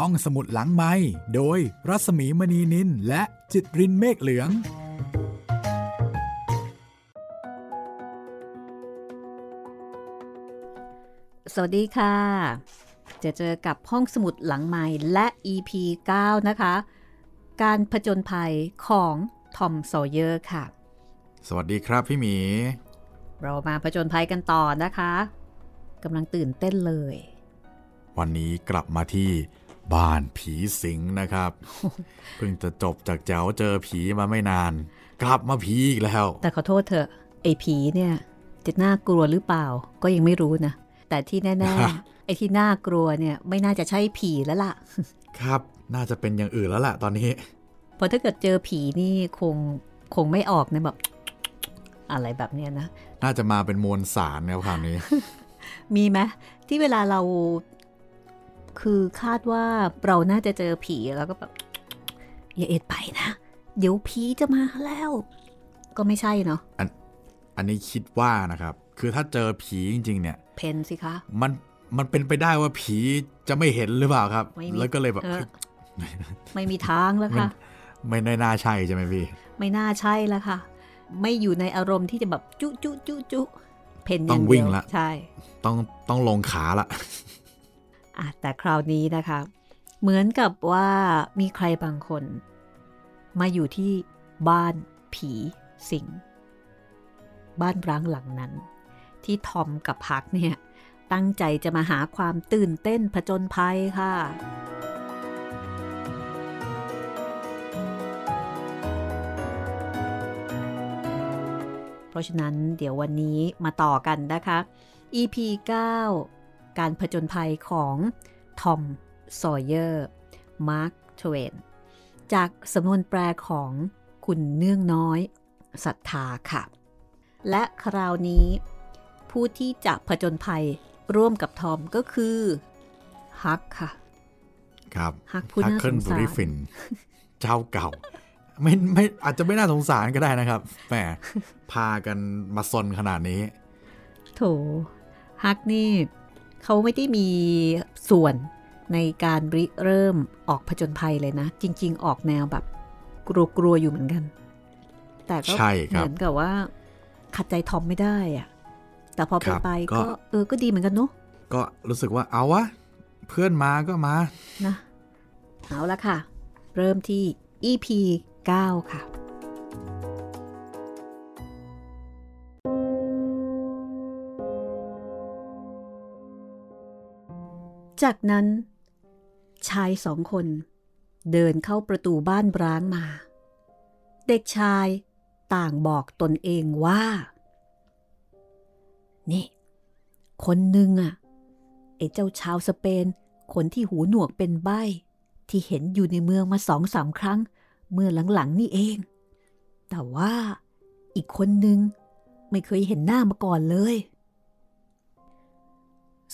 ห้องสมุดหลังไมค์โดยรัศมีมณีนิลและจิตรินเมฆเหลือง สวัสดีค่ะ จะเจอกับห้องสมุดหลังไม้และ EP 9 นะคะ การผจญภัยของทอม ซอว์เยอร์ค่ะ สวัสดีครับพี่หมี เรามาผจญภัยกันต่อนะคะกำลังตื่นเต้นเลย วันนี้กลับมาที่ บ้านผีสิงนะครับ เพิ่งจะจบจากแจ๋วเจอผีมาไม่นาน กลับมาผีอีกแล้ว แต่ขอโทษเถอะไอ้ผีเนี่ยจะน่ากลัวหรือเปล่าก็ยังไม่รู้นะ แต่ที่แน่ๆไอ้ที่น่ากลัวเนี่ยไม่น่าจะใช่ผีแล้วล่ะ ครับน่าจะเป็นอย่างอื่นแล้วล่ะตอนนี้เพราะถ้าเกิดเจอผีนี่คงคงไม่ออกนะแบบอะไรแบบเนี้ยนะ น่าจะมาเป็นมวลสารครับคราวนี้ มีไหมที่เวลาเรา คือคาดว่าเราน่าจะเจอผีแล้วก็แบบอย่าเอ็ดไปนะ เดี๋ยวผีจะมาแล้ว ก็ไม่ใช่เนาะอันนี้คิดว่านะครับ คือถ้าเจอผีจริง ๆ เนี่ย เพนสิคะ มันมันเป็นไปได้ว่าผีจะไม่เห็นหรือเปล่าครับไม่มีแล้วก็เลยแบบเออเฮ้ยไม่มีทางแล้วค่ะ ไม่ได้น่าใช่ใช่ไหมพี่ ไม่น่าใช่แล้วค่ะ ไม่อยู่ในอารมณ์ที่จะแบบจุจุจุจุเพนต้องย่าเดียวิ่งละใช่ ต้องต้องลงขาละอะ แต่คราวนี้นะคะ เหมือนกับว่ามีใครบางคน มาอยู่ที่บ้านผีสิง บ้านร้างหลังนั้น ที่ทอมกับพักเนี่ย ตั้งใจจะมาหาความตื่นเต้นผจญภัยค่ะเพราะฉะนั้นเดี๋ยววันนี้มาต่อกันนะคะ EP 9 การผจญภัยของทอมซอว์เยอร์มาร์ก ทเวนจากสำนวนแปลของคุณเนื่องน้อยศรัทธาค่ะ และคราวนี้ ผู้ที่จะผจญภัยร่วมกับทอมก็คือฮักค่ะ ครับฮักผู้น่าเคิลสงบสารริฟิน เจ้าเก่าไม่ไม่อาจจะไม่น่าสงสารก็ได้นะครับแหมพากันมาซนขนาดนี้ โถฮักนี่ เขาไม่ได้มีส่วนในการริเริ่มออกผจญภัยเลยนะ จริง ๆ ออกแนวแบบ กลัวๆอยู่เหมือนกัน แต่ก็ใช่คเหรับมือนกับว่า ขัดใจทอมไม่ได้อะแต่พอคไปรับไปก็ก็เออก็ดีเหมือนกันเนาะก็รู้สึกว่าเอาวะ เพื่อนมาก็มานะเอาละค่ะ เริ่มที่ EP 9 ค่ะ จากนั้น ชายสองคน เดินเข้าประตูบ้านร้างมา เด็กชายต่างบอกตนเองว่า นี่ คนหนึ่งอะไอ้เจ้าชาวสเปน คนที่หูหนวกเป็นใบที่เห็นอยู่ในเมืองมาสองสามครั้ง เมื่อหลังๆนี่เอง แต่ว่าอีกคนหนึ่งไม่เคยเห็นหน้ามาก่อนเลย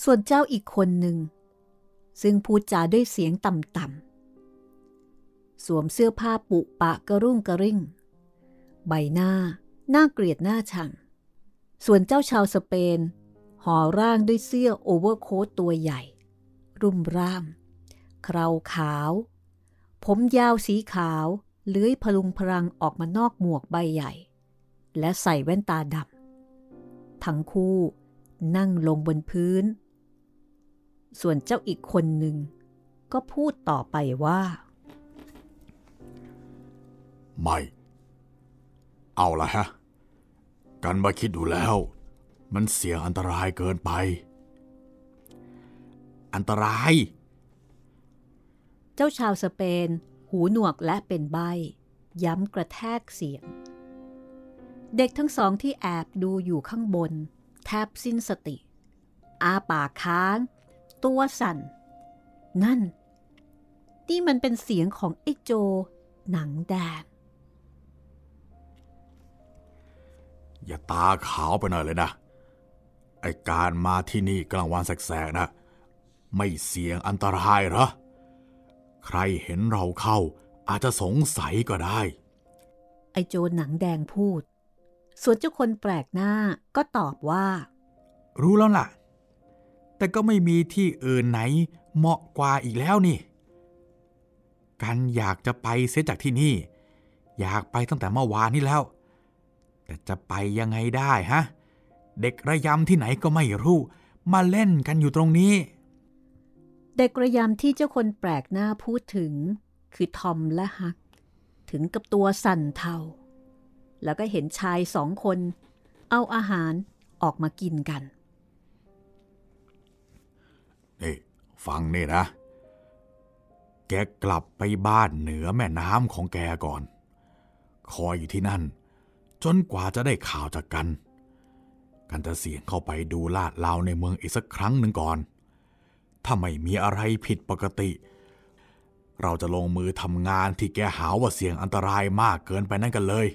ส่วนเจ้าอีกคนหนึ่ง ซึ่งพูดจาด้วยเสียงต่ำๆ สวมเสื้อผ้าปุปะกระรุ่งกระริ่ง ใบหน้าหน่าเกลียดหน้าชัง ส่วนเจ้าชาวสเปน ห่อร่างด้วยเสื้อโอเวอร์โค้ทตัวใหญ่ รุ่มร่าม เคราขาว ผมยาวสีขาวเลื้อยพลุงพลังออกมานอกหมวกใบใหญ่ และใส่แว่นตาดำทั้งคู่นั่งลงบนพื้น ส่วนเจ้าอีกคนหนึ่งก็พูดต่อไปว่า ไม่ เอาละฮะ กันมาคิดดูแล้ว มันเสี่ยงอันตรายเกินไป อันตราย เจ้าชาวสเปน หูหนวกและเป็นใบ ย้ำกระแทกเสียง เด็กทั้งสองที่แอบดูอยู่ข้างบน แทบสิ้นสติ อาปากค้าง ตัวสั่น นั่น นี่มันเป็นเสียงของไอ้โจ หนังแดง อย่าตาขาวไปหน่อยเลยนะ ไอการมาที่นี่กลางวันแสกๆนะ ไม่เสี่ยงอันตรายเหรอ ใครเห็นเราเข้าอาจจะสงสัยก็ได้ ไอ้โจหนังแดงพูด ส่วนเจ้าคนแปลกหน้าก็ตอบว่า รู้แล้วล่ะ แต่ก็ไม่มีที่อื่นไหนเหมาะกว่าอีกแล้วนี่ กันอยากจะไปเสียจากที่นี่ อยากไปตั้งแต่เมื่อวานนี้แล้ว แต่จะไปยังไงได้ฮะ เด็กระยำที่ไหนก็ไม่รู้ มาเล่นกันอยู่ตรงนี้ เด็กระยำที่เจ้าคนแปลกหน้าพูดถึง คือทอมและฮัก ถึงกับตัวสั่นเทา แล้วก็เห็นชายสองคน เอาอาหารออกมากินกัน นี่ฟังนี่นะ แกกลับไปบ้านเหนือแม่น้ำของแกก่อน คอยอยู่ที่นั่น จนกว่าจะได้ข่าวจากกัน กันจะเสี่ยงเข้าไปดูลาดลาวในเมืองอีกสักครั้งหนึ่งก่อน ถ้าไม่มีอะไรผิดปกติ เราจะลงมือทำงานที่แกหาว่าเสี่ยงอันตรายมากเกินไปนั่นกันเลย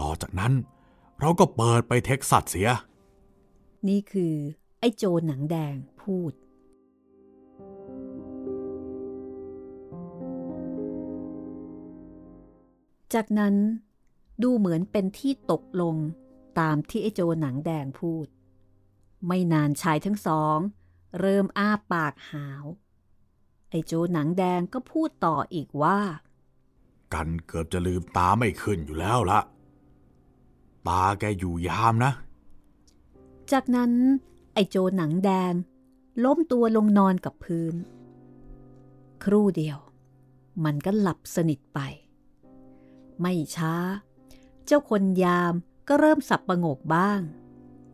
ต่อจากนั้นเราก็เปิดไปเท็กซัสเสีย นี่คือไอ้โจหนังแดงพูด จากนั้นดูเหมือนเป็นที่ตกลงตามที่ไอ้โจรหนังแดงพูด ไม่นานชายทั้งสอง เริ่มอ้าปากหาว ไอ้โจรหนังแดงก็พูดต่ออีกว่า กันเกือบจะลืมตาไม่ขึ้นอยู่แล้วละตาแกอยู่ยามนะ จากนั้นไอ้โจรหนังแดง ล้มตัวลงนอนกับพื้น ครู่เดียว มันก็หลับสนิทไป ไม่ช้า เจ้าคนยามก็เริ่มสับประงกบ้าง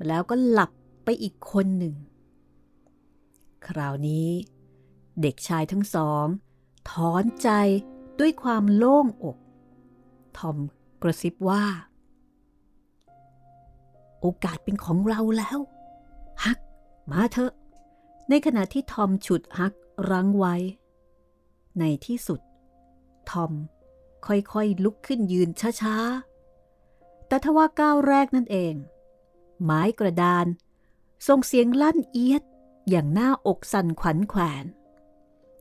แล้วก็หลับไปอีกคนหนึ่ง คราวนี้ เด็กชายทั้งสอง ถอนใจด้วยความโล่งอก ทอมกระซิบว่า โอกาสเป็นของเราแล้ว ฮัก มาเถอะ ในขณะที่ทอมฉุดฮักรั้งไว้ ในที่สุด ทอม ค่อยๆลุกขึ้นยืนช้าๆ แต่ทว่าก้าวแรกนั่นเอง ไม้กระดานส่งเสียงลั่นเอียดอย่างหน้าอกสั่นขวัญแขวน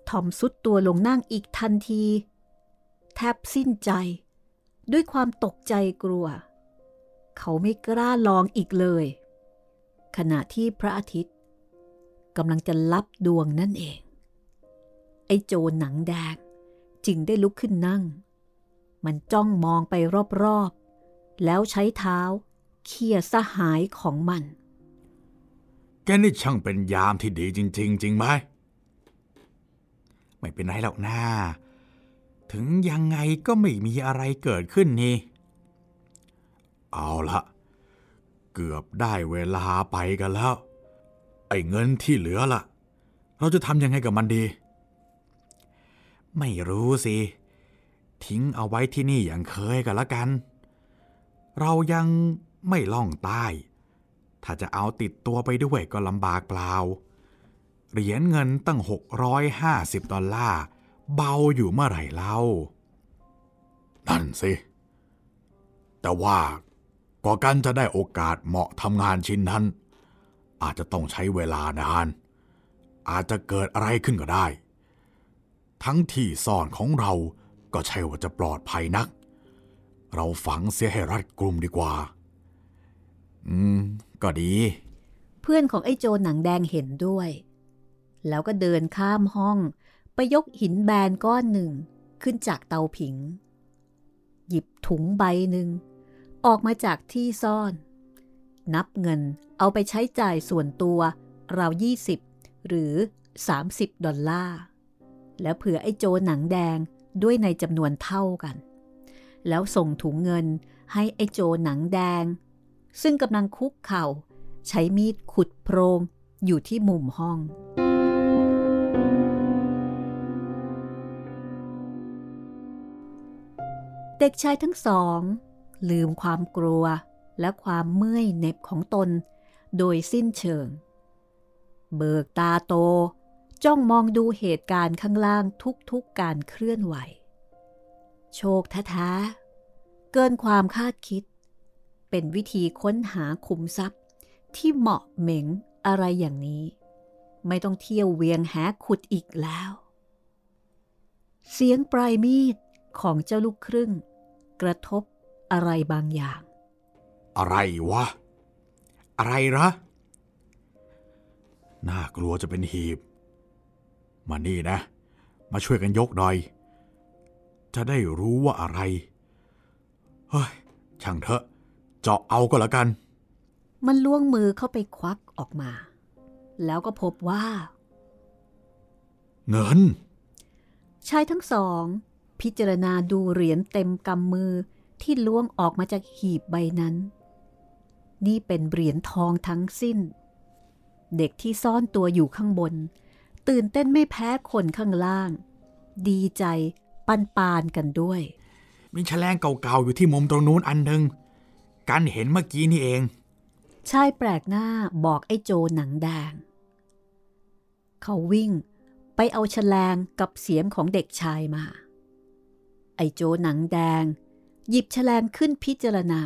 ทอมสุดตัวลงนั่งอีกทันที แทบสิ้นใจ ด้วยความตกใจกลัว เขาไม่กล้าลองอีกเลย ขณะที่พระอาทิตย์กำลังจะลับดวงนั่นเอง ไอ้โจรหนังแดงจึงได้ลุกขึ้นนั่ง มันจ้องมองไปรอบๆ แล้วใช้เท้าเขี่ยสหายของมัน แกนี่ช่างเป็นยามที่ดีจริง ๆ จริงไหม ไม่เป็นไรหรอกหน้า ถึงยังไงก็ไม่มีอะไรเกิดขึ้นนี่ เอาละเกือบได้เวลาไปกันแล้ว ไอ้เงินที่เหลือล่ะ เราจะทำยังไงกับมันดี ไม่รู้สิ ทิ้งเอาไว้ที่นี่อย่างเคยกันละกัน เรายังไม่ล่องใต้ ถ้าจะเอาติดตัวไปด้วยก็ลำบากเปล่า เหรียญเงินตั้ง 650 ดอลลาร์เบาอยู่เมื่อไหร่เล่า นั่นสิ แต่ว่าก่อกันจะได้โอกาสเหมาะทำงานชิ้นนั้น อาจจะต้องใช้เวลานาน อาจจะเกิดอะไรขึ้นก็ได้ ทั้งที่ซ่อนของเรา ก็ใช่ว่าจะปลอดภัยนัก เราฝังเสียให้รัดกลุ่มดีกว่า อืม ก็ดี เพื่อนของไอ้โจหนังแดงเห็นด้วย แล้วก็เดินข้ามห้อง ไปยกหินแบนก้อนหนึ่งขึ้นจากเตาผิง หยิบถุงใบหนึ่ง ออกมาจากที่ซ่อน นับเงินเอาไปใช้จ่ายส่วนตัวราว20หรือ 30 ดอลลาร์ แล้วเผื่อไอ้โจหนังแดง ด้วยในจำนวนเท่ากัน แล้วส่งถุงเงินให้ไอ้โจหนังแดง ซึ่งกำลังคุกเข่า ใช้มีดขุดโพรงอยู่ที่มุมห้อง เด็กชายทั้งสอง ลืมความกลัวและความเมื่อยเหน็บของตน โดยสิ้นเชิง เบิกตาโต จ้องมองดูเหตุการณ์ข้างล่างทุกๆกการเคลื่อนไหว โชคท้าๆเกินความคาดคิด เป็นวิธีค้นหาขุมทรัพย์ที่เหมาะเหม็งอะไรอย่างนี้ ไม่ต้องเที่ยวเวียงแหขุดอีกแล้ว เสียงปลายมีดของเจ้าลูกครึ่ง กระทบอะไรบางอย่าง อะไรวะ อะไรละน่ากลัวจะเป็นหีบ มานี่นะ มาช่วยกันยกหน่อย จะได้รู้ว่าอะไร เฮ้ย ช่างเถอะ เจาะเอาก็แล้วกัน มันล้วงมือเข้าไปควักออกมา แล้วก็พบว่า เงิน ชายทั้งสอง พิจารณาดูเหรียญเต็มกำมือที่ล้วงออกมาจากหีบใบนั้น นี่เป็นเหรียญทองทั้งสิ้น เด็กที่ซ่อนตัวอยู่ข้างบน ตื่นเต้นไม่แพ้คนข้างล่าง ดีใจปันปานกันด้วย มีแฉลงเก่าๆอยู่ที่มุมตรงนู้นอันหนึ่งกันเห็นเมื่อกี้นี่เอง ชายแปลกหน้าบอกไอ้โจหนังแดง เขาวิ่งไปเอาแฉลงกับเสียมของเด็กชายมา ไอ้โจหนังแดง หยิบแฉลงขึ้นพิจารณา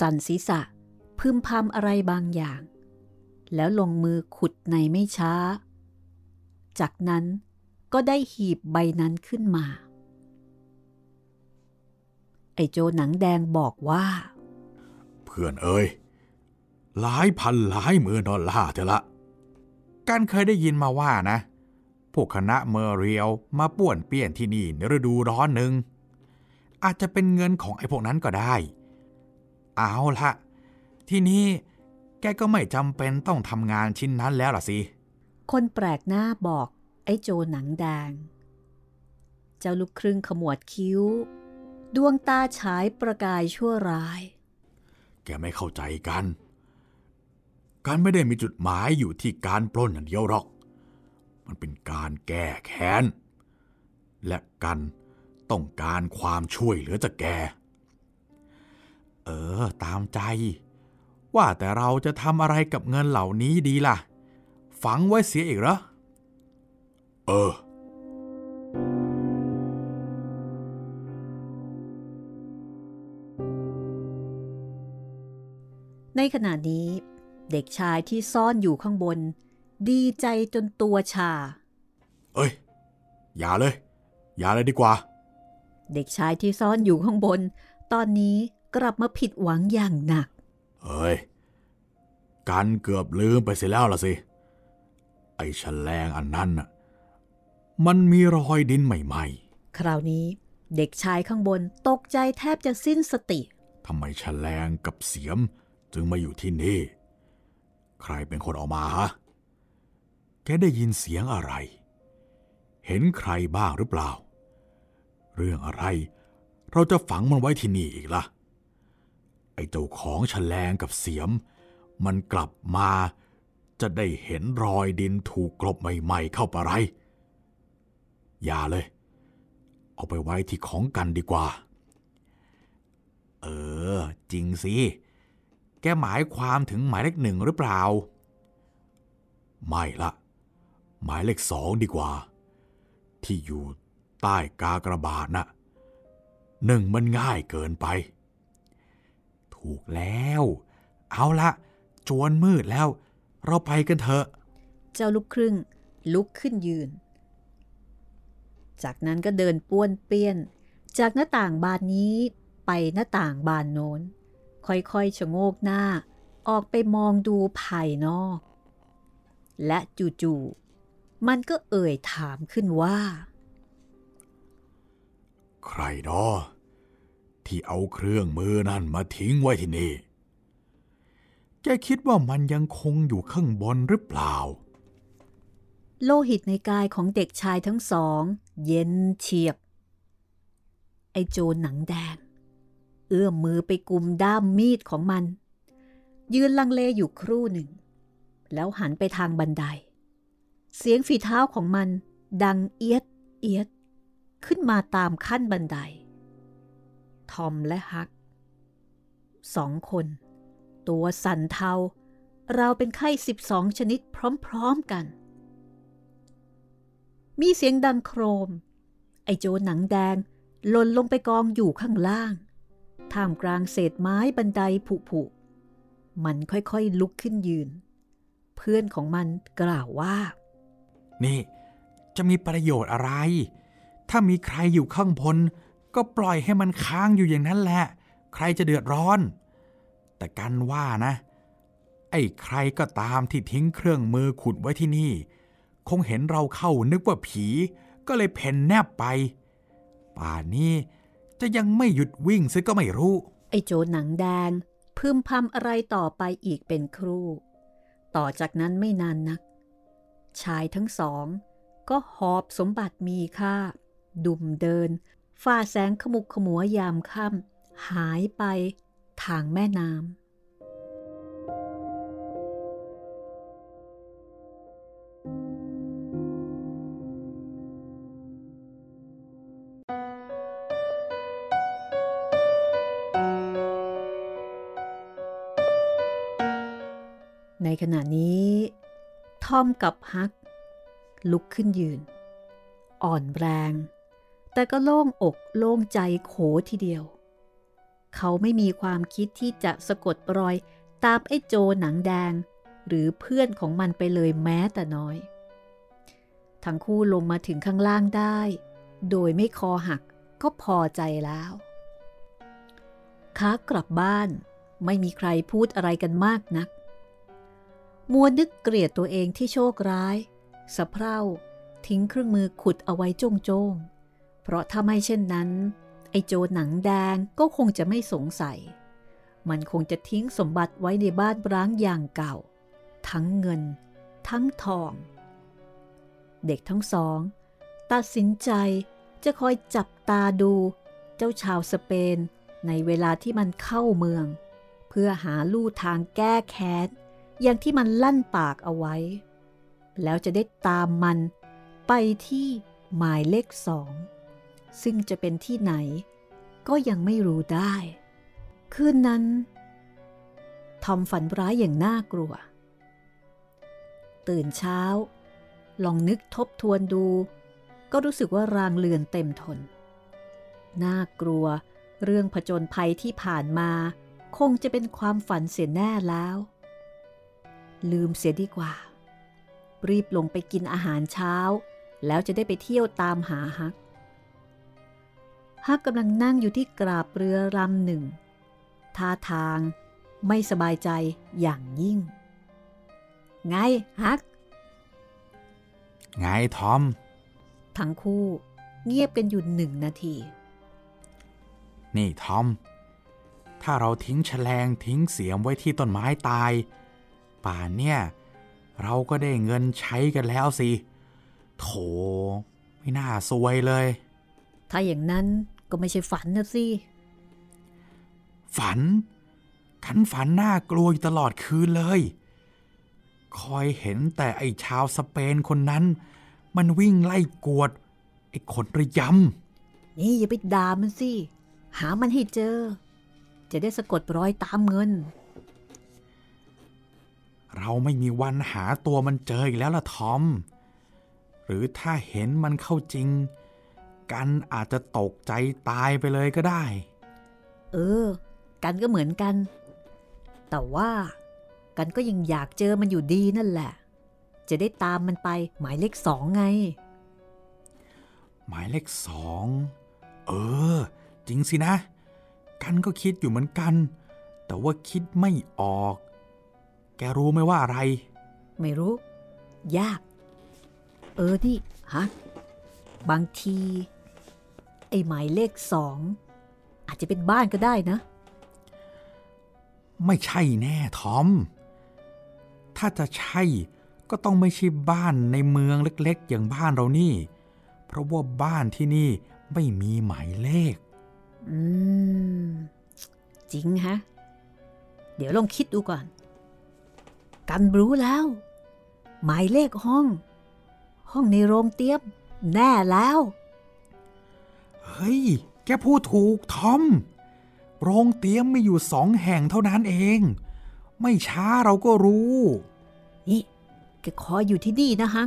สั่นศีรษะพึมพำอะไรบางอย่าง แล้วลงมือขุดในไม่ช้า จากนั้นก็ได้หีบใบนั้นขึ้นมา ไอโจหนังแดงบอกว่า เพื่อนเอ้ยหลายพันหลายหมื่นดอลลาร์เถอะละกันเคยได้ยินมาว่านะ พวกคณะเมอร์เรียวมาป่วนเปี้ยนที่นี่ในฤดูร้อนหนึ่ง อาจจะเป็นเงินของไอ้พวกนั้นก็ได้ เอาละ ที่นี้แกก็ไม่จำเป็นต้องทำงานชิ้นนั้นแล้วล่ะสิ คนแปลกหน้าบอกไอ้โจหนังแดง เจ้าลูกครึ่งขมวดคิ้ว ดวงตาฉายประกายชั่วร้าย แกไม่เข้าใจกัน การไม่ได้มีจุดหมายอยู่ที่การปล้นอย่างเดียวหรอก มันเป็นการแก้แค้น และกันต้องการความช่วยเหลือจากแก เออ ตามใจ ว่าแต่เราจะทำอะไรกับเงินเหล่านี้ดีล่ะ ฝังไว้เสียอีกเหรอ เออ ในขณะนี้ เด็กชายที่ซ่อนอยู่ข้างบน ดีใจจนตัวชา เอ้ย อย่าเลย อย่าเลยดีกว่า เด็กชายที่ซ่อนอยู่ข้างบน ตอนนี้กลับมาผิดหวังอย่างหนักเฮ้ย กันเกือบลืมไปเสียแล้วล่ะสิ ไอ้แฉลงอันนั้นน่ะมันมีรอยดินใหม่คราวนี้เด็กชายข้างบนตกใจแทบจะสิ้นสติๆทำไมแฉลงกับเสียมจึงมาอยู่ที่นี่ ใครเป็นคนเออกมาฮะ แกได้ยินเสียงอะไร เห็นใครบ้างหรือเปล่า เรื่องอะไร เราจะฝังมันไว้ที่นี่อีกล่ะ ไอ้เจ้าของแฉลงกับเสียม มันกลับมา จะได้เห็นรอยดินถูกกลบใหม่ ๆ เข้าไปไร อย่าเลย เอาไปไว้ที่ของกันดีกว่า เออ จริงสิ แกหมายความถึงหมายเลขหนึ่งหรือเปล่า ไม่ละ หมายเลขสองดีกว่า ที่อยู่ใต้กากระบาดน่ะหนึ่งมันง่ายเกินไป ถูกแล้ว เอาละจวนมืดแล้ว เราไปกันเถอะ เจ้าลูกครึ่ง ลุกขึ้นยืน จากนั้นก็เดินป้วนเปี้ยน จากหน้าต่างบานนี้ไปหน้าต่างบานโน้น ค่อยๆชะโงกหน้า ออกไปมองดูภายนอก และจู่ๆมันก็เอ่ยถามขึ้นว่า ใครดอที่เอาเครื่องมือนั่นมาทิ้งไว้ที่นี่ แกคิดว่ามันยังคงอยู่ข้างบนหรือเปล่า โลหิตในกายของเด็กชายทั้งสอง เย็นเฉียบ ไอโจรหนังแดง เอื้อมมือไปกุมด้ามมีดของมัน ยืนลังเลอยู่ครู่หนึ่ง แล้วหันไปทางบันได เสียงฝีเท้าของมัน ดังเอียดเอียด ขึ้นมาตามขั้นบันได ทอมและฮักสองคน ตัวสั่นเทา เราเป็นไข้สิบสองชนิดพร้อมๆกัน มีเสียงดังโครม ไอโจหนังแดงหล่นลงไปกองอยู่ข้างล่าง ท่ามกลางเศษไม้บันไดผุๆมันค่อยๆลุกขึ้นยืน เพื่อนของมันกล่าวว่า นี่ จะมีประโยชน์อะไร ถ้ามีใครอยู่ข้างบนก็ปล่อยให้มันค้างอยู่อย่างนั้นแหละ ใครจะเดือดร้อน แต่กันว่านะ ไอ้ใครก็ตามที่ทิ้งเครื่องมือขุดไว้ที่นี่ คงเห็นเราเข้านึกว่าผีก็เลยเพ่นแนบไป ป่านนี้จะยังไม่หยุดวิ่งซึก็ไม่รู้ ไอ้โจหนังแดงพึมพำอะไรต่อไปอีกเป็นครู่ ต่อจากนั้นไม่นานนัก ชายทั้งสอง ก็หอบสมบัติมีค่า ดุมเดิน ฝ่าแสงขมุกขมัวยามค่ำหายไป ทางแม่น้ำในขณะนี้ ทอมกับฮัก ลุกขึ้นยืน อ่อนแรง แต่ก็โล่งอกโล่งใจโขทีเดียว เขาไม่มีความคิดที่จะสะกดรอยตามไอ้โจหนังแดง หรือเพื่อนของมันไปเลยแม้แต่น้อย ทั้งคู่ลงมาถึงข้างล่างได้ โดยไม่คอหักก็พอใจแล้วขากลับบ้านไม่มีใครพูดอะไรกันมากนัก มัวนึกเกลียดตัวเองที่โชคร้าย สะเพร่าทิ้งเครื่องมือขุดเอาไว้จงจงเพราะถ้าไม่เช่นนั้น ไอโจหนังแดงก็คงจะไม่สงสัย มันคงจะทิ้งสมบัติไว้ในบ้านร้างอย่างเก่า ทั้งเงิน ทั้งทอง เด็กทั้งสอง ตัดสินใจจะคอยจับตาดู เจ้าชาวสเปน ในเวลาที่มันเข้าเมือง เพื่อหาลู่ทางแก้แค้นอย่างที่มันลั่นปากเอาไว้ แล้วจะได้ตามมันไปที่หมายเลขสอง ซึ่งจะเป็นที่ไหน ก็ยังไม่รู้ได้ คืนนั้น ทอมฝันร้ายอย่างน่ากลัว ตื่นเช้า ลองนึกทบทวนดู ก็รู้สึกว่ารางเลือนเต็มทน น่ากลัวเรื่องผจญภัยที่ผ่านมา คงจะเป็นความฝันเสียแน่แล้ว ลืมเสียดีกว่า รีบลงไปกินอาหารเช้า แล้วจะได้ไปเที่ยวตามหาฮัก ฮักกำลังนั่งอยู่ที่กราบเรือลำหนึ่ง ท่าทางไม่สบายใจอย่างยิ่ง ไงฮัก ไงทอม ทั้งคู่เงียบกันอยู่หนึ่งนาที นี่ทอม ถ้าเราทิ้งแฉลงทิ้งเสียมไว้ที่ต้นไม้ตาย ป่านเนี่ย เราก็ได้เงินใช้กันแล้วสิ โถ ไม่น่าซวยเลย ถ้าอย่างนั้น ก็ไม่ใช่ฝันนะสิ ฝัน ขันฝันน่ากลัวตลอดคืนเลย คอยเห็นแต่ไอ้ชาวสเปนคนนั้น มันวิ่งไล่กวด ไอ้คนระยำ นี่อย่าไปด่ามันสิ หามันให้เจอ จะได้สะกดรอยตามเงิน เราไม่มีวันหาตัวมันเจออีกแล้วล่ะทอม หรือถ้าเห็นมันเข้าจริง กันอาจจะตกใจตายไปเลยก็ได้ เออ กันก็เหมือนกัน แต่ว่า กันก็ยังอยากเจอมันอยู่ดีนั่นแหละ จะได้ตามมันไปหมายเลขสองไง หมายเลขสองเออ จริงสินะ กันก็คิดอยู่เหมือนกัน แต่ว่าคิดไม่ออก แกรู้ไหมว่าอะไร ไม่รู้ ยาก เออนี่ฮะบางที ไอ้หมายเลขสองอาจจะเป็นบ้านก็ได้นะ ไม่ใช่แน่ทอม ถ้าจะใช่ก็ต้องไม่ใช่บ้านในเมืองเล็กๆ อย่างบ้านเรานี่ เพราะว่าบ้านที่นี่ไม่มีหมายเลข อืม จริงฮะ เดี๋ยวลองคิดดูก่อน กันรู้แล้ว หมายเลขห้อง ห้องในโรงเตี้ยมแน่แล้ว เฮ้ย แกพูดถูกทอม โรงเตี้ยมมีอยู่สองแห่งเท่านั้นเอง ไม่ช้าเราก็รู้ นี่แกขออยู่ที่นี่นะฮะ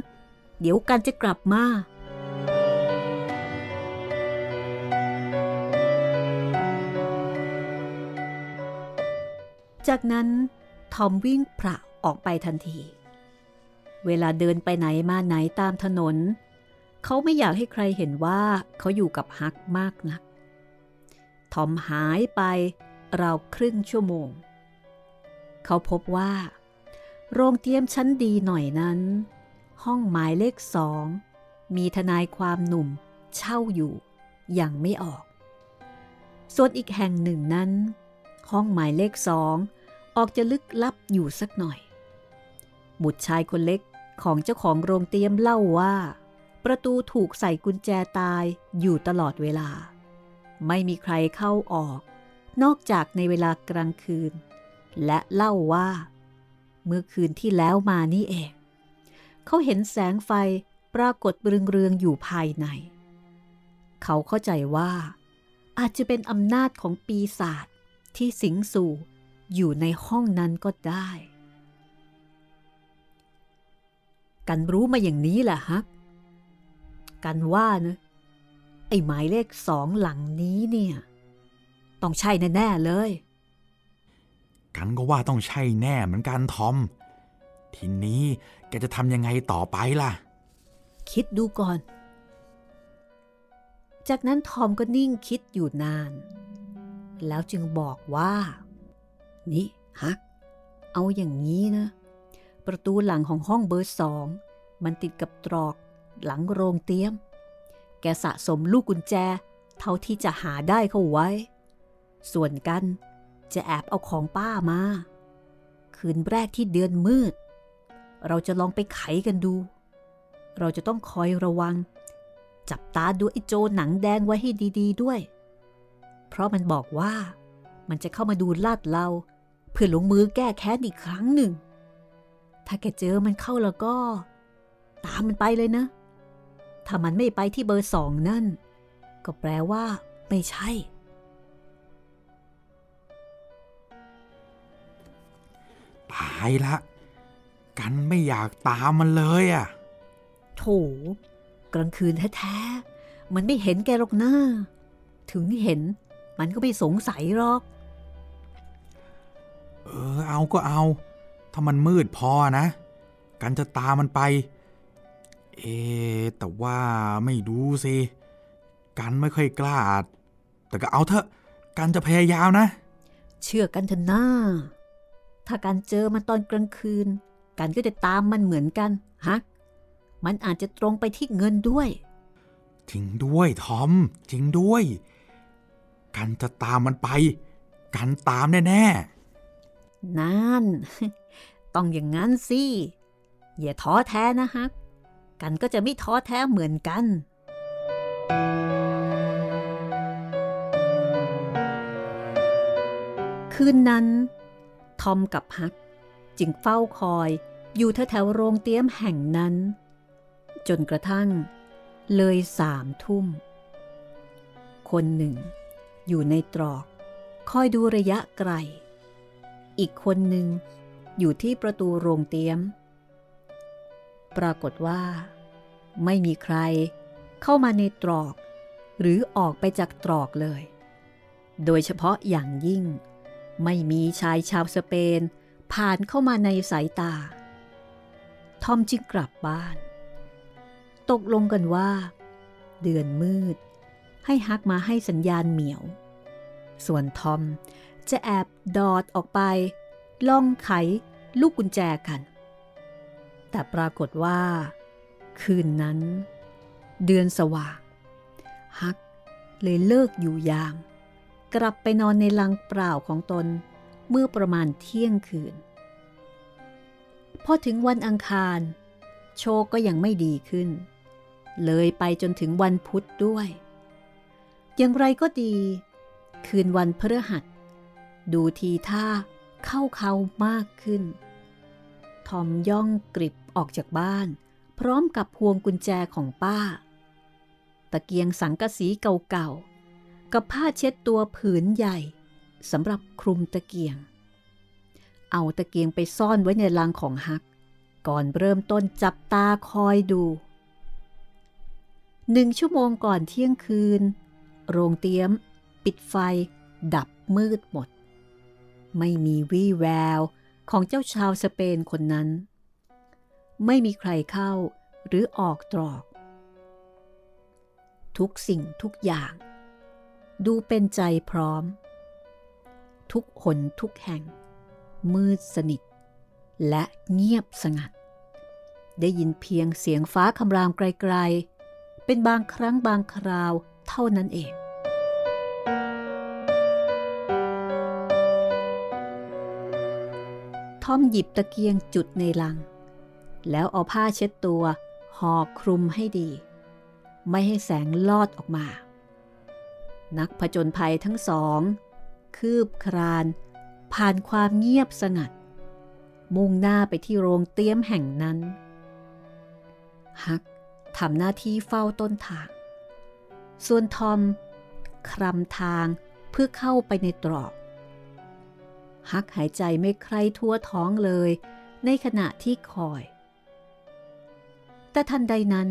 เดี๋ยวกันจะกลับมาจากนั้นทอมวิ่งพระออกไปทันที เวลาเดินไปไหนมาไหนตามถนน เขาไม่อยากให้ใครเห็นว่าเขาอยู่กับฮักมากนัก ทอมหายไปราวครึ่งชั่วโมง เขาพบว่า โรงเตียมชั้นดีหน่อยนั้น ห้องหมายเลขสอง มีทนายความหนุ่มเช่าอยู่ยังไม่ออก ส่วนอีกแห่งหนึ่งนั้น ห้องหมายเลขสองออกจะลึกลับอยู่สักหน่อย บุตรชายคนเล็กของเจ้าของโรงเตียมเล่าว่า ประตูถูกใส่กุญแจตายอยู่ตลอดเวลา ไม่มีใครเข้าออก นอกจากในเวลากลางคืน และเล่าว่า เมื่อคืนที่แล้วมานี่เอง เขาเห็นแสงไฟปรากฏเรืองๆอยู่ภายใน เขาเข้าใจว่า อาจจะเป็นอำนาจของปีศาจที่สิงสู่อยู่ในห้องนั้นก็ได้ กันรู้มาอย่างนี้แหละฮัก กันว่านะไอ้หมายเลขสองหลังนี้เนี่ย ต้องใช่แน่ๆเลย กันก็ว่าต้องใช่แน่เหมือนกันทอม ทีนี้แกจะทำยังไงต่อไปล่ะ คิดดูก่อน จากนั้นทอมก็นิ่งคิดอยู่นาน แล้วจึงบอกว่า นี่ฮัก เอาอย่างนี้นะ ประตูหลังของห้องเบอร์สองมันติดกับตรอก หลังโรงเตียม แกสะสมลูกกุญแจ เท่าที่จะหาได้เข้าไว้ ส่วนกันจะแอบเอาของป้ามา คืนแรกที่เดือนมืด เราจะลองไปไขกันดู เราจะต้องคอยระวัง จับตาดูไอ้โจหนังแดงไว้ให้ดี ๆด้วย เพราะมันบอกว่ามันจะเข้ามาดูลาดเราเพื่อลงมือแก้แค้นอีกครั้งหนึ่ง ถ้าแกเจอมันเข้าแล้วก็ ตามมันไปเลยนะ ถ้ามันไม่ไปที่เบอร์สองนั่น ก็แปลว่า ไม่ใช่ ตายละ กันไม่อยากตามมันเลยอะโถกลางคืนแท้ๆ มันไม่เห็นแกหรอกนะถึงเห็นมันก็ไม่สงสัยหรอก เออ เอาก็เอา ถ้ามันมืดพอนะ กันจะตามมันไป เอะแต่ว่าไม่รู้สิกันไม่ค่อยกล้า แต่ก็เอาเถอะกันจะพยายามนะ เชื่อกันเถอะนะถ้าการเจอมันตอนกลางคืน กันก็จะตามมันเหมือนกันฮะมันอาจจะตรงไปที่เงินด้วยจริงด้วยทอมจริงด้วย กันจะตามมันไป กันตามแน่นั่น ต้องอย่างนั้นสิ อย่าท้อแท้นะฮัก กันก็จะไม่ท้อแท้เหมือนกัน คืนนั้น ทอมกับฮักจึงเฝ้าคอยอยู่แถวๆโรงเตี้ยมแห่งนั้น จนกระทั่งเลยสามทุ่ม คนหนึ่ง อยู่ในตรอก คอยดูระยะไกล อีกคนหนึ่งอยู่ที่ประตูโรงเตี้ยม ปรากฏว่า ไม่มีใครเข้ามาในตรอก หรือออกไปจากตรอกเลย โดยเฉพาะอย่างยิ่ง ไม่มีชายชาวสเปน ผ่านเข้ามาในสายตา ทอมจึงกลับบ้าน ตกลงกันว่า เดือนมืด ให้ฮักมาให้สัญญาณเหมียว ส่วนทอมจะแอบดอดออกไป ล่องไขลูกกุญแจกัน แต่ปรากฏว่า คืนนั้น เดือนสว่าง ฮักเลยเลิกอยู่ยาม กลับไปนอนในลังเปล่าของตนเมื่อประมาณเที่ยงคืน พอถึงวันอังคาร โชคก็ยังไม่ดีขึ้น เลยไปจนถึงวันพุธด้วย อย่างไรก็ดี คืนวันพฤหัส ดูทีท่าเข้าเขามากขึ้น ทอมย่องกริบออกจากบ้าน พร้อมกับพวงกุญแจของป้า ตะเกียงสังกะสีเก่าๆ กับผ้าเช็ดตัวผืนใหญ่สำหรับคลุมตะเกียง เอาตะเกียงไปซ่อนไว้ในลังของฮัก ก่อนเริ่มต้นจับตาคอยดูหนึ่งชั่วโมงก่อนเที่ยงคืน โรงเตี้ยม ปิดไฟ ดับมืดหมด ไม่มีวี่แวว ของเจ้าชาวสเปนคนนั้น ไม่มีใครเข้าหรือออกตรอก ทุกสิ่งทุกอย่าง ดูเป็นใจพร้อม ทุกหนทุกแห่ง มืดสนิท และเงียบสงัด ได้ยินเพียงเสียงฟ้าคำรามไกลๆ เป็นบางครั้งบางคราวเท่านั้นเอง ทอมหยิบตะเกียงจุดในลัง แล้วเอาผ้าเช็ดตัวห่อคลุมให้ดี ไม่ให้แสงลอดออกมา นักผจญภัยทั้งสอง คืบคราน ผ่านความเงียบสงัด มุ่งหน้าไปที่โรงเตี้ยมแห่งนั้น ฮักทำหน้าที่เฝ้าต้นทาง ส่วนทอม คลำทางเพื่อเข้าไปในตรอก ฮักหายใจไม่ใครทั่วท้องเลย ในขณะที่คอย แต่ทันใดนั้น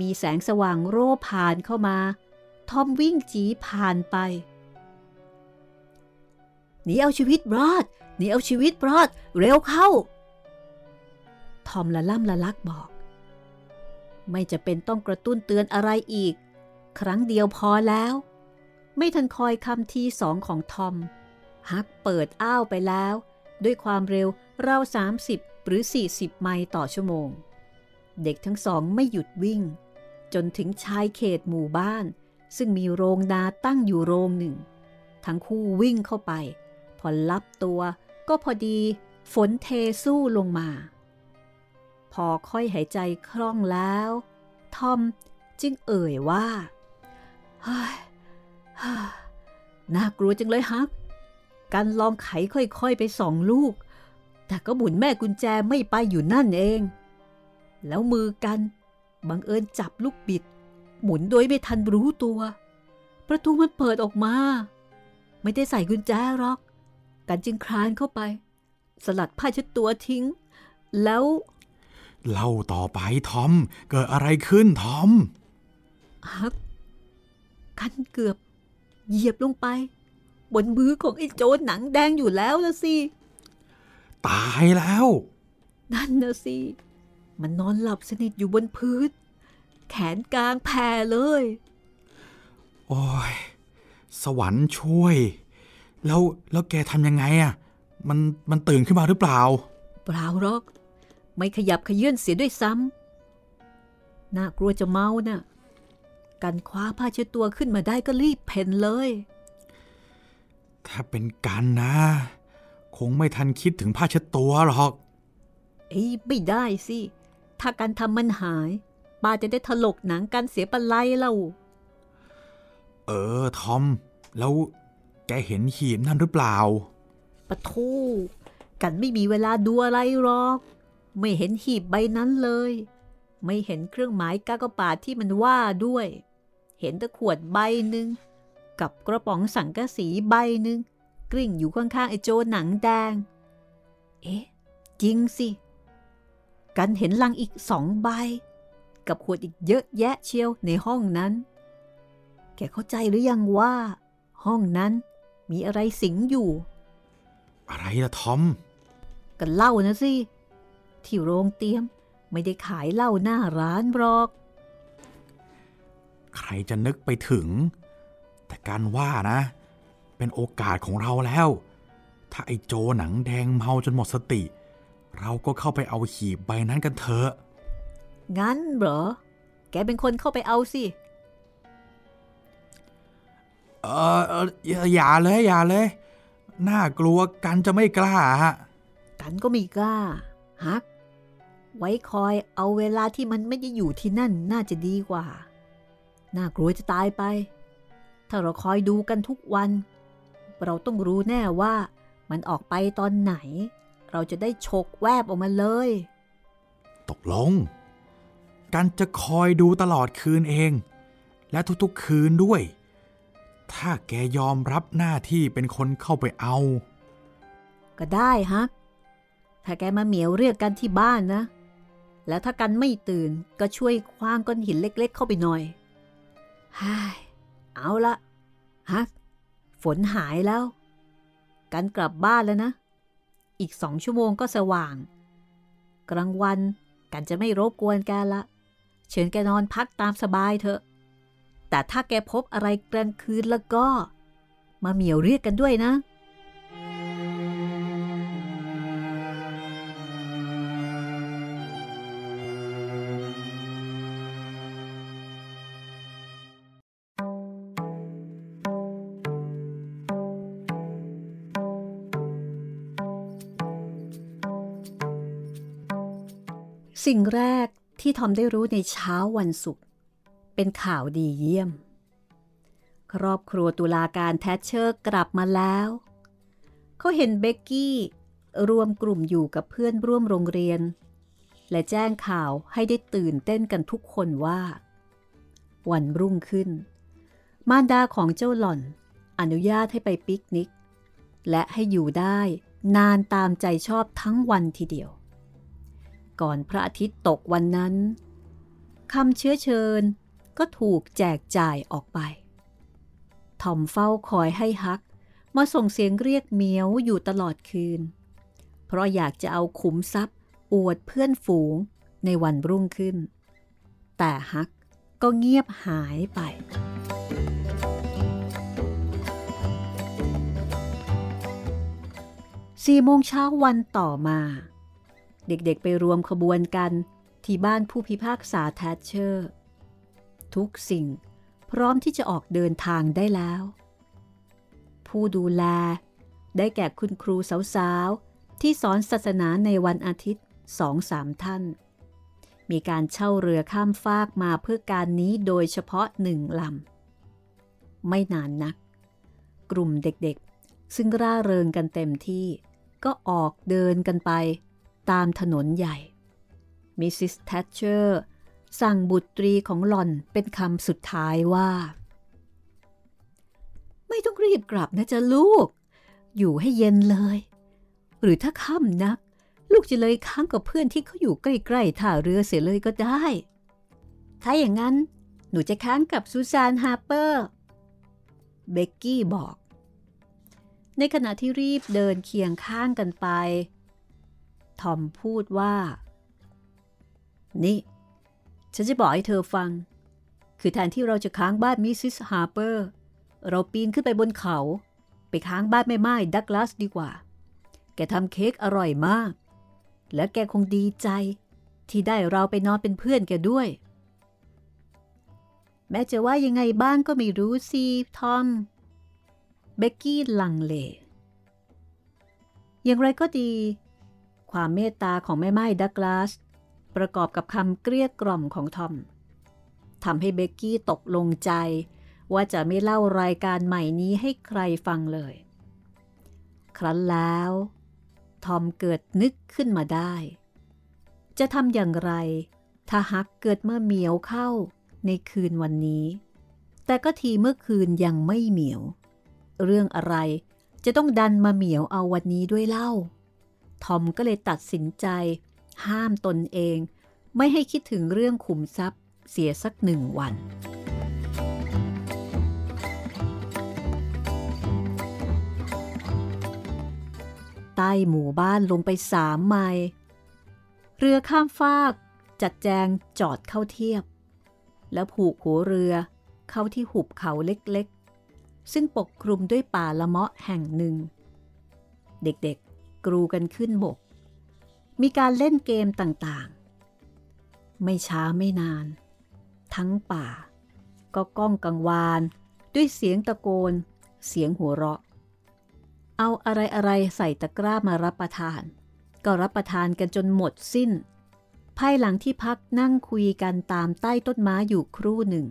มีแสงสว่างโร่ผ่านเข้ามา ทอมวิ่งจีผ่านไปหนีเอาชีวิตรอดหนีเอาชีวิตรอด เร็วเข้า ทอมละล่ำละลักบอก ไม่จะเป็นต้องกระตุ้นเตือนอะไรอีก ครั้งเดียวพอแล้ว ไม่ทันคอยคำที่สองของทอม ฮักเปิดอ้าวไปแล้ว ด้วยความเร็วราว30 หรือ 40 ไมล์ต่อชั่วโมง เด็กทั้งสองไม่หยุดวิ่ง จนถึงชายเขตหมู่บ้าน ซึ่งมีโรงนาตั้งอยู่โรงหนึ่ง ทั้งคู่วิ่งเข้าไป พอลับตัวก็พอดีฝนเทสู้ลงมา พอค่อยหายใจคล่องแล้ว ทอมจึงเอ่ยว่า เฮ้ยน่ากลัวจังเลยฮัก การลองไขค่อยๆไปสองลูก แต่ก็หมุนแม่กุญแจไม่ไปอยู่นั่นเอง แล้วมือกันบังเอิญจับลูกบิด หมุนโดยไม่ทันรู้ตัว ประตูมันเปิดออกมา ไม่ได้ใส่กุญแจหรอก กันจึงคลานเข้าไป สลัดผ้าเช็ดตัวทิ้ง แล้วเล่าต่อไปทอม เกิดอะไรขึ้นทอมฮักกันเกือบ เหยียบลงไป บนมือของไอ้โจรหนังแดงอยู่แล้วนะสิ ตายแล้ว นั่นนะสิ มันนอนหลับสนิทอยู่บนพื้น แขนกลางแผ่เลย โอ้ย สวรรค์ช่วย แล้วแล้วแกทำยังไงอะ่ะ มันมันตื่นขึ้นมาหรือเปล่า เปล่าหรอก ไม่ขยับขยื่นเสียด้วยซ้ำน่ากลัวจะเมาน่ะกันคว้าผ้าเช็ดตัวขึ้นมาได้ก็รีบเพ่นเลย ถ้าเป็นกันนะ คงไม่ทันคิดถึงผ้าเช็ดตัวหรอก เอ้ยไม่ได้สิ ถ้าการทำมันหายป้าจะได้ถลกหนังกันเสียปะไลเล่าเออ ทอม แล้วแกเห็นหีบนั่นหรือเปล่าปะทูกันไม่มีเวลาดูอะไรหรอก ไม่เห็นหีบใบนั้นเลย ไม่เห็นเครื่องหมายกากบาทที่มันว่าด้วย เห็นแต่ขวดใบหนึ่ง กับกระป๋องสังกะสีใบหนึ่งกริ่งอยู่ข้างๆไอ้โจหนังแดง เอ๊ะ จริงสิ กันเห็นลังอีกสองใบ กับขวดอีกเยอะแยะเชียวในห้องนั้น แกเข้าใจหรือยังว่า ห้องนั้นมีอะไรสิงอยู่ อะไรล่ะทอม กันเหล้านะสิ ที่โรงเตรียมไม่ได้ขายเหล้าหน้าร้านหรอก ใครจะนึกไปถึง แต่การว่านะ เป็นโอกาสของเราแล้ว ถ้าไอ้โจหนังแดงเมาจนหมดสติ เราก็เข้าไปเอาหีบใบนั้นกันเถอะ งั้นเหรอ แกเป็นคนเข้าไปเอาสิ เออเอออย่าอย่าเลยอย่าเลย น่ากลัวกันจะไม่กล้าฮะ กันก็ไม่กล้าฮักไว้คอยเอาเวลาที่มันไม่ได้อยู่ที่นั่นน่าจะดีกว่า น่ากลัวจะตายไป ถ้าเราคอยดูกันทุกวัน เราต้องรู้แน่ว่ามันออกไปตอนไหน เราจะได้ฉกแวบออกมาเลย ตกลง กันจะคอยดูตลอดคืนเอง และทุกๆคืนด้วย ถ้าแกยอมรับหน้าที่เป็นคนเข้าไปเอา ก็ได้ฮักถ้าแกมาเหมียวเรียกกันที่บ้านนะ แล้วถ้ากันไม่ตื่นก็ช่วยคว้างก้อนหินเล็ก ๆ เข้าไปหน่อยฮ่าย เอาละฮัก ฝนหายแล้ว กันกลับบ้านแล้วนะ อีกสองชั่วโมงก็สว่าง กลางวันกันจะไม่รบกวนแกละ เชิญแกนอนพักตามสบายเถอะ แต่ถ้าแกพบอะไรกลางคืนแล้วก็ มาเหมียวเรียกกันด้วยนะ สิ่งแรกที่ทอมได้รู้ในเช้าวันศุกร์เป็นข่าวดีเยี่ยม ครอบครัวตุลาการแทชเชอร์กลับมาแล้ว เขาเห็นเบกกี้รวมกลุ่มอยู่กับเพื่อนร่วมโรงเรียน และแจ้งข่าวให้ได้ตื่นเต้นกันทุกคนว่า วันรุ่งขึ้น มารดาของเจ้าหล่อน อนุญาตให้ไปปิกนิก และให้อยู่ได้นานตามใจชอบทั้งวันทีเดียว ก่อนพระอาทิตย์ตกวันนั้นคำเชื้อเชิญก็ถูกแจกจ่ายออกไปทอมเฝ้าคอยให้ฮัก มาส่งเสียงเรียกเมียวอยู่ตลอดคืน เพราะอยากจะเอาขุมทรัพย์ อวดเพื่อนฝูงในวันรุ่งขึ้น แต่ฮักก็เงียบหายไป สี่โมงเช้าวันต่อมา เด็กๆไปรวมขบวนกันที่บ้านผู้พิพากษาแทชเชอร์ ทุกสิ่งพร้อมที่จะออกเดินทางได้แล้ว ผู้ดูแลได้แก่คุณครูสาวๆ ที่สอนศาสนาในวันอาทิตย์สองสามท่าน มีการเช่าเรือข้ามฟากมาเพื่อการนี้โดยเฉพาะหนึ่งลำ ไม่นานนัก กลุ่มเด็กๆ ซึ่งร่าเริงกันเต็มที่ ก็ออกเดินกันไป ตามถนนใหญ่ มิสซิสแทชเชอร์สั่งบุตรีของหล่อนเป็นคำสุดท้ายว่า ไม่ต้องรีบกลับนะจ๊ะลูก อยู่ให้เย็นเลย หรือถ้าค่ำนัก ลูกจะเลยค้างกับเพื่อนที่เขาอยู่ใกล้ๆท่าเรือเสียเลยก็ได้ ถ้าอย่างนั้น หนูจะค้างกับซูซานฮาร์เปอร์ เบกกี้บอก ในขณะที่รีบเดินเคียงข้างกันไป ทอมพูดว่า นี่ ฉันจะบอกให้เธอฟัง คือแทนที่เราจะค้างบ้านมิสซิสฮาร์เปอร์ เราปีนขึ้นไปบนเขา ไปค้างบ้านแม่ม่ายดักลาสดีกว่า แกทำเค้กอร่อยมาก และแกคงดีใจ ที่ได้เราไปนอนเป็นเพื่อนแกด้วย แม้จะว่ายังไงบ้างก็ไม่รู้สิทอม เบกกี้ลังเลอย่างไรก็ดี ความเมตตาของแม่ไม้ดักลาส ประกอบกับคำเกลี้ยกล่อมของทอมทำให้เบกกี้ตกลงใจ ว่าจะไม่เล่ารายการใหม่นี้ให้ใครฟังเลย ครั้นแล้ว ทอมเกิดนึกขึ้นมาได้ จะทำอย่างไร ถ้าฮักเกิดเมื่อเหมียวเข้าในคืนวันนี้ แต่ก็ทีเมื่อคืนยังไม่เหมียว เรื่องอะไรจะต้องดันมาเหมียวเอาวันนี้ด้วยเล่า ทอมก็เลยตัดสินใจ ห้ามตนเอง ไม่ให้คิดถึงเรื่องขุมทรัพย์เสียสักหนึ่งวัน ใต้หมู่บ้านลงไปสามไมล์เรือข้ามฟากจัดแจงจอดเข้าเทียบ แล้วผูกหัวเรือเข้าที่หุบเขาเล็กๆ ซึ่งปกคลุมด้วยป่าละเมาะแห่งหนึ่ง เด็กๆ กรูกันขึ้นบก มีการเล่นเกมต่างๆ ไม่ช้าไม่นาน ทั้งป่า ก็ก้องกังวาน ด้วยเสียงตะโกน เสียงหัวเราะ เอาอะไรอะไรใส่ตะกร้ามารับประทาน ก็รับประทานกันจนหมดสิ้น ภายหลังที่พักนั่งคุยกันตามใต้ต้นไม้อยู่ครู่หนึ่ง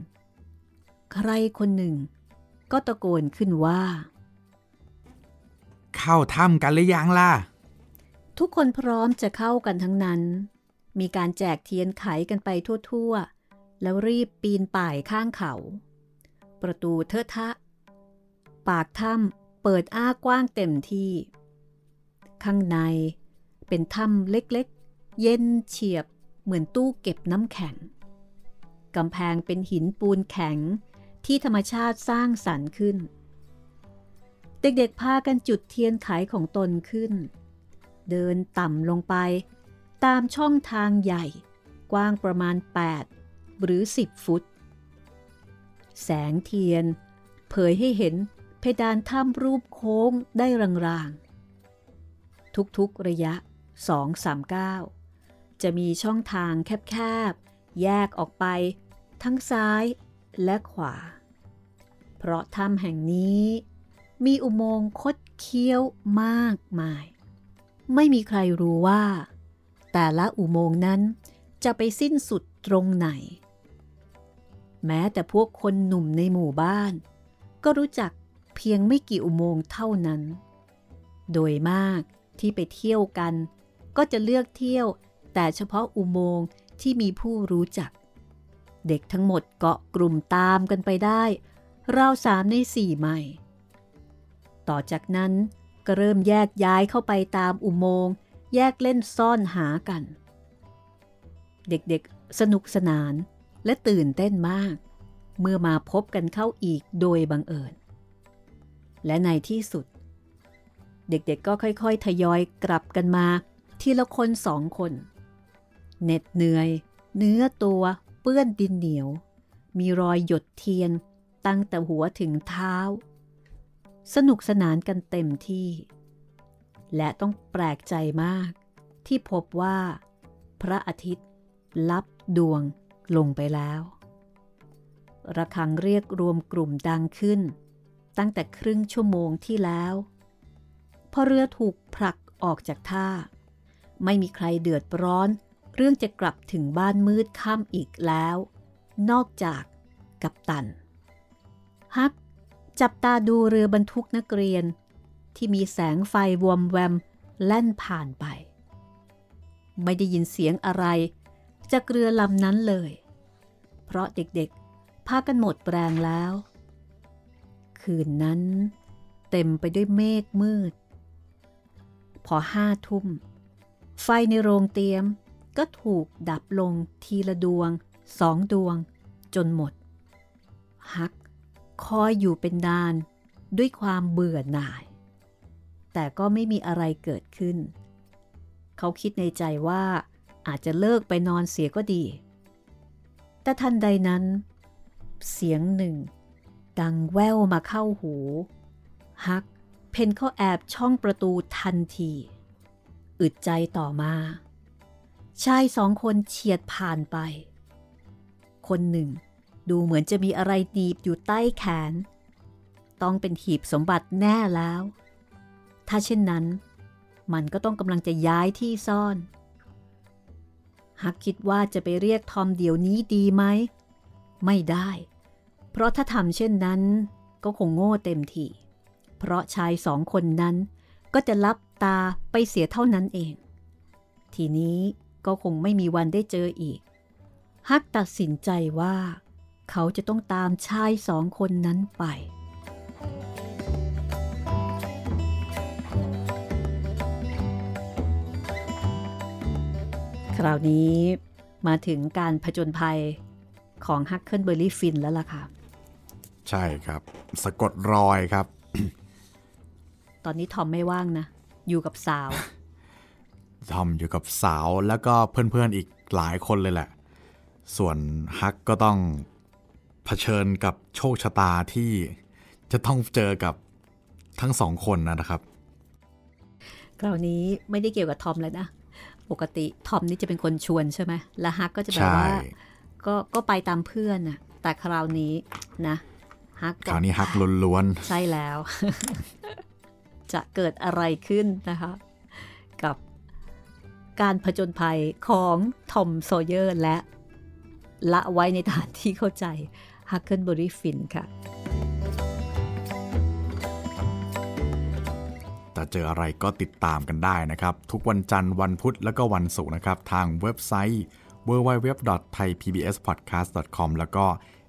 ใครคนหนึ่ง ก็ตะโกนขึ้นว่า เข้าถ้ำกันหรือยังล่ะ ทุกคนพร้อมจะเข้ากันทั้งนั้น มีการแจกเทียนไขกันไปทั่วๆ แล้วรีบปีนป่ายข้างเขา ประตูเทอะทะ ปากถ้ำเปิดอ้ากว้างเต็มที่ ข้างในเป็นถ้ำเล็กๆ เย็นเฉียบเหมือนตู้เก็บน้ำแข็ง กำแพงเป็นหินปูนแข็งที่ธรรมชาติสร้างสรรค์ขึ้น เด็กๆพากันจุดเทียนไขของตนขึ้น เดินต่ำลงไป ตามช่องทางใหญ่ กว้างประมาณ 8 หรือ 10 ฟุต แสงเทียน เผยให้เห็นเพดานถ้ำรูปโค้งได้รางๆ ทุกๆระยะ 2-3ก้าจะมีช่องทางแคบๆ แยกออกไป ทั้งซ้ายและขวา เพราะถ้ำแห่งนี้ มีอุโมงค์คดเคี้ยวมากมาย ไม่มีใครรู้ว่า แต่ละอุโมงค์นั้นจะไปสิ้นสุดตรงไหน แม้แต่พวกคนหนุ่มในหมู่บ้าน ก็รู้จักเพียงไม่กี่อุโมงค์เท่านั้น โดยมากที่ไปเที่ยวกัน ก็จะเลือกเที่ยวแต่เฉพาะอุโมงค์ที่มีผู้รู้จัก เด็กทั้งหมดเกาะกลุ่มตามกันไปได้ราวสามในสี่ไมล์ ต่อจากนั้นก็เริ่มแยกย้ายเข้าไปตามอุโมงค์แยกเล่นซ่อนหากัน เด็กๆสนุกสนานและตื่นเต้นมาก เมื่อมาพบกันเข้าอีกโดยบังเอิญ และในที่สุด เด็กๆก็ค่อยๆ ทยอยกลับกันมาทีละคนสองคนเหน็ดเหนื่อย เนื้อตัวเปื้อนดินเหนียว มีรอยหยดเทียนตั้งแต่หัวถึงเท้า สนุกสนานกันเต็มที่ และต้องแปลกใจมาก ที่พบว่า พระอาทิตย์ ลับดวงลงไปแล้ว ระฆังเรียกรวมกลุ่มดังขึ้น ตั้งแต่ครึ่งชั่วโมงที่แล้ว พอเรือถูกผลักออกจากท่า ไม่มีใครเดือดร้อน เรื่องจะกลับถึงบ้านมืดค่ำอีกแล้ว นอกจากกัปตันฮัก จับตาดูเรือบรรทุกนักเรียน ที่มีแสงไฟวอมแวมแล่นผ่านไป ไม่ได้ยินเสียงอะไร จากเรือลำนั้นเลย เพราะเด็กๆ พากันหมดแรงแล้ว คืนนั้นเต็มไปด้วยเมฆมืด พอห้าทุ่ม ไฟในโรงเตรียมก็ถูกดับลงทีละดวงสองดวงจนหมด ฮัก คอยอยู่เป็นนานด้วยความเบื่อหน่าย แต่ก็ไม่มีอะไรเกิดขึ้น เขาคิดในใจว่าอาจจะเลิกไปนอนเสียก็ดี แต่ทันใดนั้น เสียงหนึ่ง ดังแว่วมาเข้าหู ฮัก เพนเขาแอบช่องประตูทันที อึดใจต่อมา ชายสองคนเฉียดผ่านไป คนหนึ่ง ดูเหมือนจะมีอะไรดีบอยู่ใต้แขน ต้องเป็นหีบสมบัติแน่แล้ว ถ้าเช่นนั้น มันก็ต้องกำลังจะย้ายที่ซ่อน ฮักคิดว่าจะไปเรียกทอมเดี๋ยวนี้ดีไหม ไม่ได้ เพราะถ้าทำเช่นนั้นก็คงโง่เต็มทีเพราะชายสองคนนั้นก็จะรับตาไปเสียเท่านั้นเอง ทีนี้ก็คงไม่มีวันได้เจออีก ฮักตัดสินใจว่า เขาจะต้องตามชายสองคนนั้นไป คราวนี้มาถึงการผจญภัยของฮักเคิลเบอร์รี่ฟินแล้วล่ะค่ะ ใช่ครับ สะกดรอยครับ ตอนนี้ทอมไม่ว่างนะ อยู่กับสาว ทอมอยู่กับสาวแล้วก็เพื่อนๆอีกหลายคนเลยแหละ ส่วนฮักก็ต้อง เผชิญกับโชคชะตาที่จะต้องเจอกับทั้งสองคนนะครับคราวนี้ไม่ได้เกี่ยวกับทอมแล้วนะ ปกติทอมนี่จะเป็นคนชวนใช่ไหมแล้วฮักก็จะแบบว่าก็ก็ไปตามเพื่อนน่ะ แต่คราวนี้นะฮักคราวนี้ฮักล้วนๆ ใช่แล้ว จะเกิดอะไรขึ้นนะคะ กับการผจญภัยของทอม ซอว์เยอร์และละไว้ในฐานที่เข้าใจ ฮักเกิลบริฟินค่ะจะเจออะไรก็ติดตามกันได้นะครับ ทุกวันจันทร์วันพุธและก็วันศุกร์นะครับ ทางเว็บไซต์ www.thaipbspodcast.com แล้วก็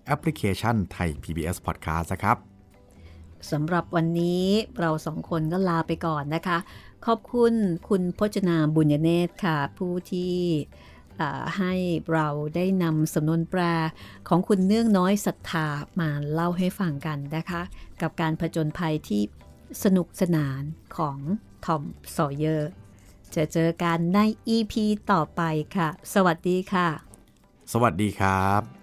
แอปพลิเคชันไทย PBS Podcast นะครับสำหรับวันนี้เราสองคนก็ลาไปก่อนนะคะ ขอบคุณคุณพจนาบุญญเนตรค่ะ ผู้ที่ ให้เราได้นำสำนวนแปลของคุณเนื่องน้อยศรัทธามาเล่าให้ฟังกันนะคะ กับการผจญภัยที่สนุกสนานของทอมสอเยอร์จะเจอกันใน EP ต่อไปค่ะ สวัสดีค่ะ สวัสดีครับ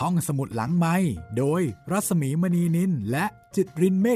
ห้องสมุดหลังไม้โดยรัสมีมณีนินและจิตรินเมฆ